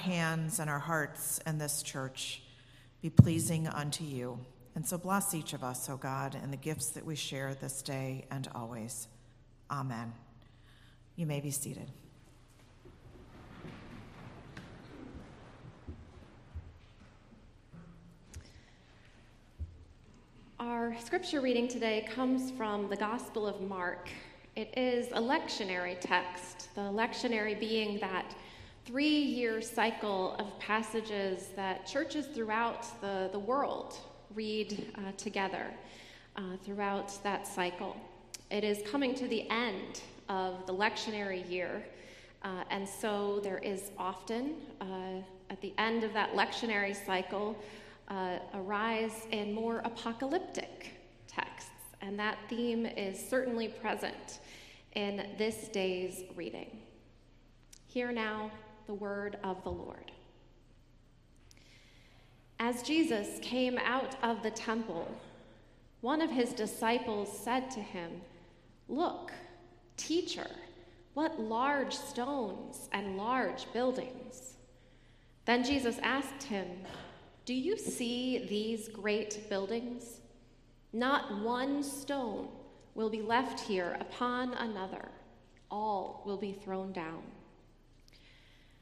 hands and our hearts and this church be pleasing unto you. And so bless each of us, O God, and the gifts that we share this day and always. Amen. You may be seated. Our scripture reading today comes from the Gospel of Mark. It is a lectionary text, the lectionary being that three year cycle of passages that churches throughout the, the world read uh, together uh, throughout that cycle. It is coming to the end of the lectionary year, uh, and so there is often, uh, at the end of that lectionary cycle, uh, a rise in more apocalyptic texts, and that theme is certainly present in this day's reading. Here now the word of the Lord. As Jesus came out of the temple, one of his disciples said to him, Look, teacher, what large stones and large buildings. Then Jesus asked him, Do you see these great buildings? Not one stone will be left here upon another, all will be thrown down.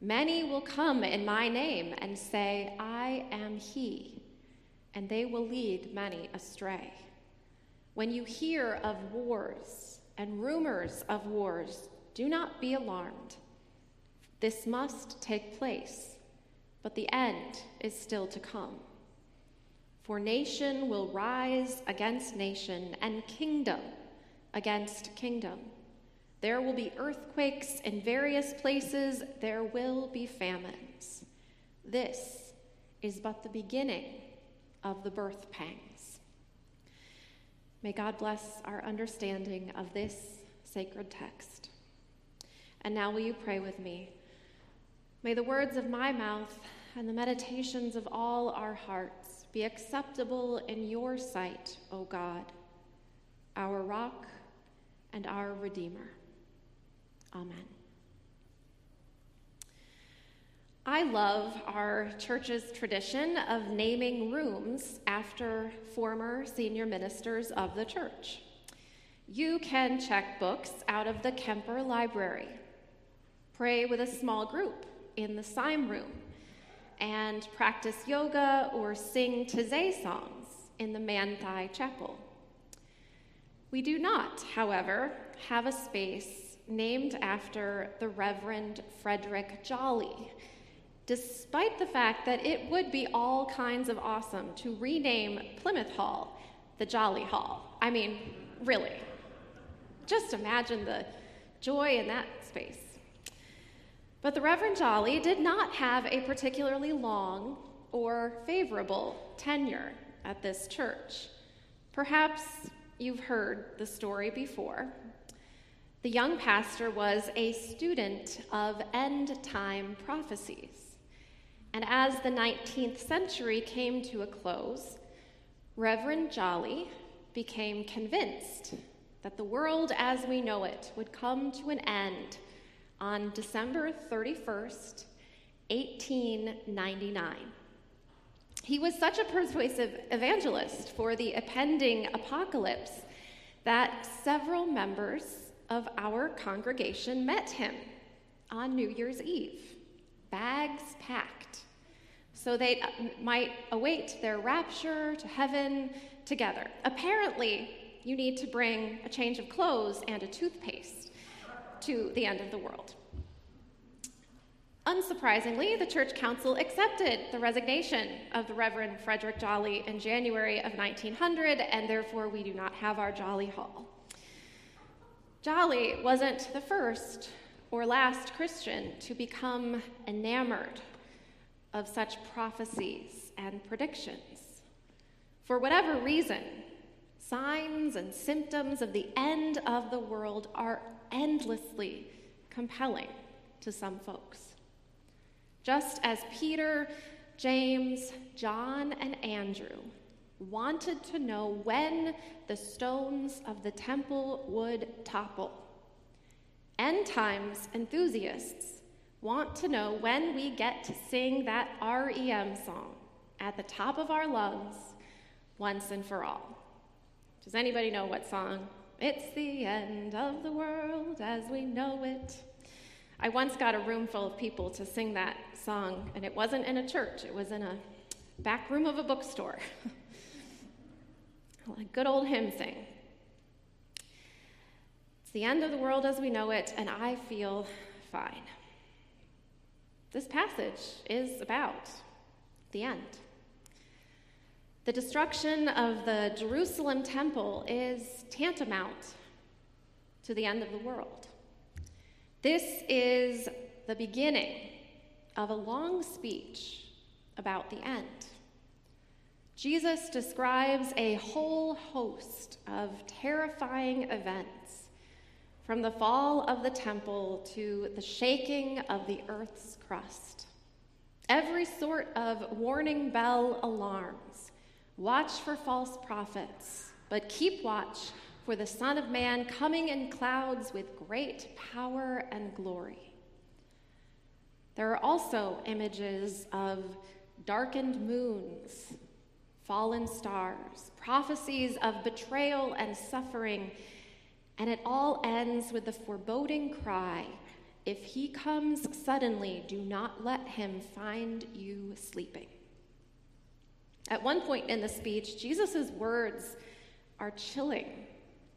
Many will come in my name and say, I am he, and they will lead many astray. When you hear of wars and rumors of wars, do not be alarmed. This must take place, but the end is still to come. For nation will rise against nation, and kingdom against kingdom. There will be earthquakes in various places, there will be famines. This is but the beginning of the birth pangs. May God bless our understanding of this sacred text. And now, will you pray with me? May the words of my mouth and the meditations of all our hearts be acceptable in your sight, O God, our rock and our Redeemer. Amen. I love our church's tradition of naming rooms after former senior ministers of the church. You can check books out of the Kemper Library, pray with a small group in the Syme Room, and practice yoga or sing Taizé songs in the Manthai Chapel. We do not, however, have a space named after the Reverend Frederick Jolly, despite the fact that it would be all kinds of awesome to rename Plymouth Hall the Jolly Hall. I mean, really. Just imagine the joy in that space. But the Reverend Jolly did not have a particularly long or favorable tenure at this church. Perhaps you've heard the story before, the young pastor was a student of end time prophecies. And as the 19th century came to a close, Reverend Jolly became convinced that the world as we know it would come to an end on December 31st, 1899. He was such a persuasive evangelist for the impending apocalypse that several members of our congregation met him on New Year's Eve, bags packed, so they uh, might await their rapture to heaven together. Apparently, you need to bring a change of clothes and a toothpaste to the end of the world. Unsurprisingly, the church council accepted the resignation of the Reverend Frederick Jolly in January of 1900, and therefore we do not have our Jolly Hall. Jolly wasn't the first or last Christian to become enamored of such prophecies and predictions. For whatever reason, signs and symptoms of the end of the world are endlessly compelling to some folks. Just as Peter, James, John, and Andrew wanted to know when the stones of the temple would topple. End times enthusiasts want to know when we get to sing that REM song at the top of our lungs once and for all. Does anybody know what song? It's the end of the world as we know it. I once got a room full of people to sing that song, and it wasn't in a church, it was in a back room of a bookstore. a good old hymn sing. It's the end of the world as we know it, and I feel fine. This passage is about the end. The destruction of the Jerusalem temple is tantamount to the end of the world. This is the beginning of a long speech about the end. Jesus describes a whole host of terrifying events from the fall of the temple to the shaking of the earth's crust. Every sort of warning bell alarms. Watch for false prophets, but keep watch for the Son of Man coming in clouds with great power and glory. There are also images of darkened moons fallen stars, prophecies of betrayal and suffering, and it all ends with the foreboding cry if he comes suddenly, do not let him find you sleeping. At one point in the speech, Jesus' words are chilling.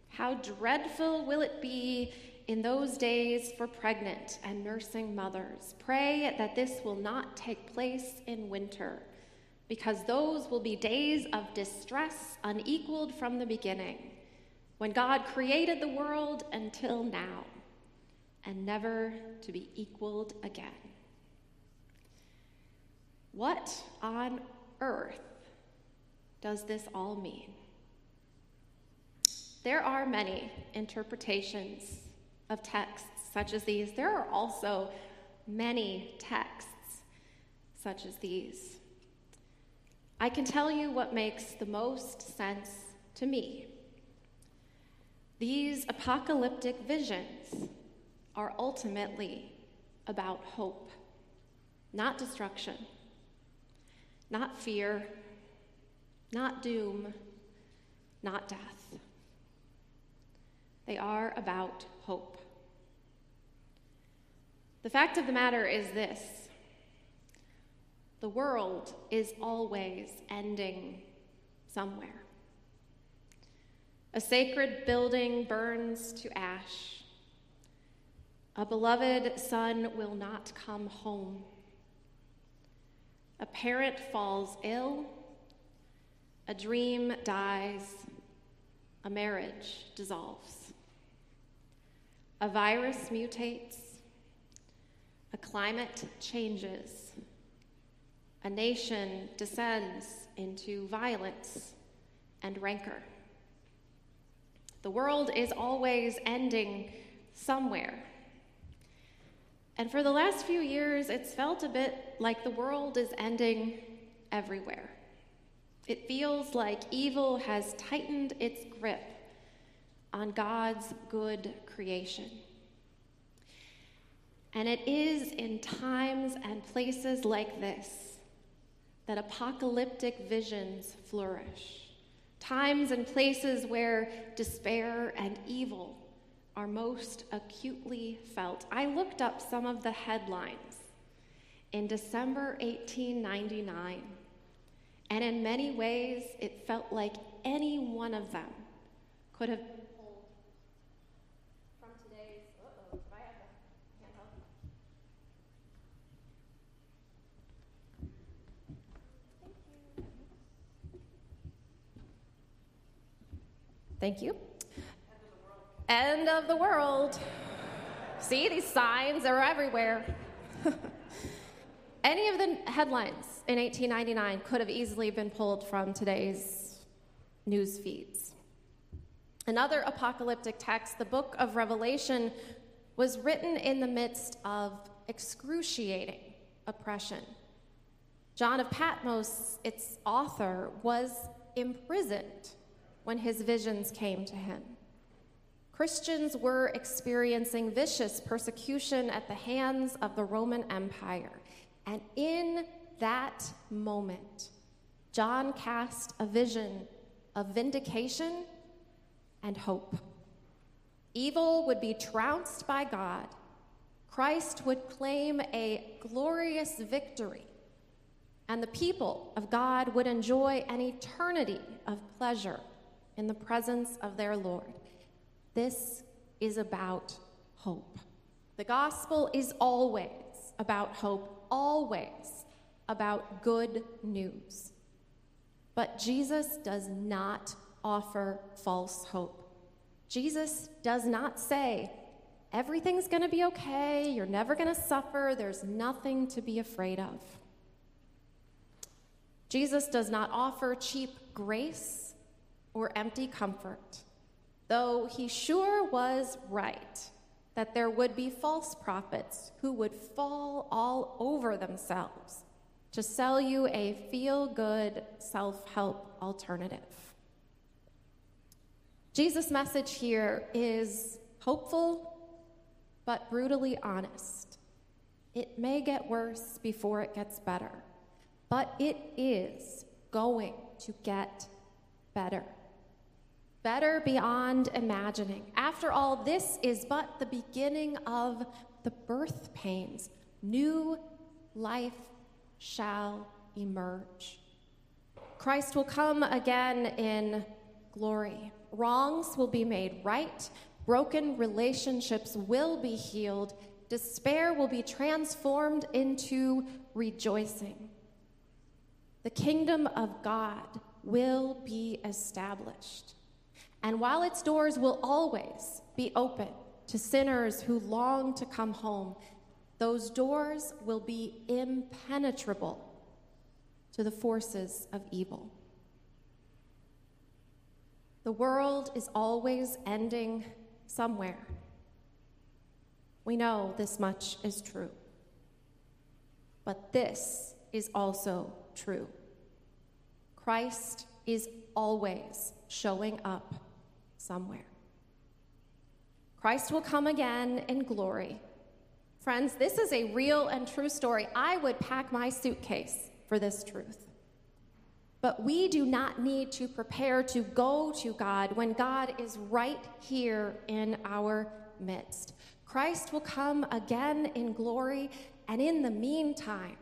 How dreadful will it be in those days for pregnant and nursing mothers? Pray that this will not take place in winter because those will be days of distress unequaled from the beginning, when God created the world until now, and never to be equaled again. What on earth does this all mean? There are many interpretations of texts such as these. There are also many texts such as these. I can tell you what makes the most sense to me. These apocalyptic visions are ultimately about hope, not destruction, not fear, not doom, not death. They are about hope. The fact of the matter is this the world is always ending somewhere. A sacred building burns to ash. A beloved son will not come home. A parent falls ill. A dream dies. A marriage dissolves. A virus mutates. A climate changes a nation descends into violence and rancor. The world is always ending somewhere. And for the last few years, it's felt a bit like the world is ending everywhere. It feels like evil has tightened its grip on God's good creation. And it is in times and places like this that apocalyptic visions flourish, times and places where despair and evil are most acutely felt. I looked up some of the headlines in December 1899, and in many ways, it felt like any one of them could have Thank you. End of the world. See, these signs are everywhere. Any of the headlines in 1899 could have easily been pulled from today's news feeds. Another apocalyptic text, the book of Revelation, was written in the midst of excruciating oppression. John of Patmos, its author, was imprisoned when his visions came to him. Christians were experiencing vicious persecution at the hands of the Roman Empire. And in that moment, John cast a vision of vindication and hope. Evil would be trounced by God. Christ would claim a glorious victory, and the people of God would enjoy an eternity of pleasure in the presence of their Lord. This is about hope. The gospel is always about hope, always about good news. But Jesus does not offer false hope. Jesus does not say, everything's going to be okay, you're never going to suffer, there's nothing to be afraid of. Jesus does not offer cheap grace or empty comfort, though he sure was right that there would be false prophets who would fall all over themselves to sell you a feel good self help alternative. Jesus' message here is hopeful but brutally honest. It may get worse before it gets better, but it is going to get better. Better beyond imagining. After all, this is but the beginning of the birth pains. New life shall emerge. Christ will come again in glory. Wrongs will be made right. Broken relationships will be healed. Despair will be transformed into rejoicing. The kingdom of God will be established. And while its doors will always be open to sinners who long to come home, those doors will be impenetrable to the forces of evil. The world is always ending somewhere. We know this much is true. But this is also true. Christ is always showing up somewhere. Christ will come again in glory Friends, this is a real and true story. I would pack my suitcase for this truth. But we do not need to prepare to go to God when God is right here in our midst. Christ will come again in glory, and in the meantime,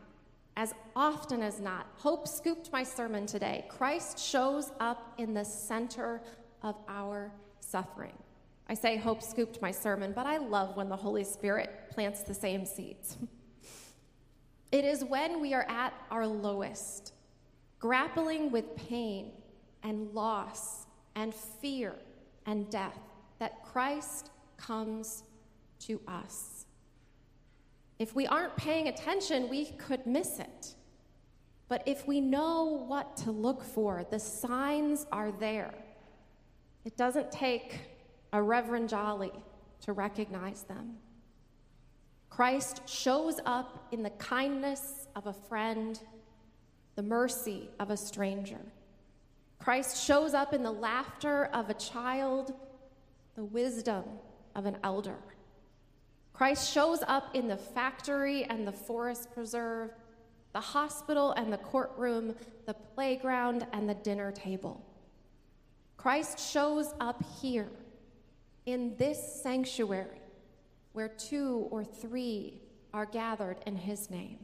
as often as not, Hope scooped my sermon today. Christ shows up in the center of our suffering. I say hope scooped my sermon, but I love when the Holy Spirit plants the same seeds. It is when we are at our lowest, grappling with pain and loss and fear and death, that Christ comes to us. If we aren't paying attention, we could miss it. But if we know what to look for, the signs are there. It doesn't take a Reverend Jolly to recognize them. Christ shows up in the kindness of a friend, the mercy of a stranger. Christ shows up in the laughter of a child, the wisdom of an elder. Christ shows up in the factory and the forest preserve, the hospital and the courtroom, the playground and the dinner table. Christ shows up here in this sanctuary where two or three are gathered in his name.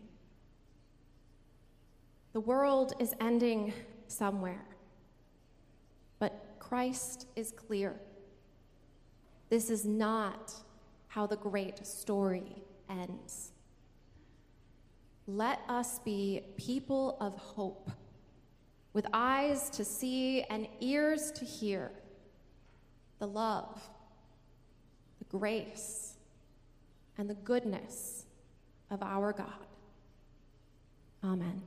The world is ending somewhere, but Christ is clear. This is not how the great story ends. Let us be people of hope, with eyes to see and ears to hear the love the grace and the goodness of our God. Amen.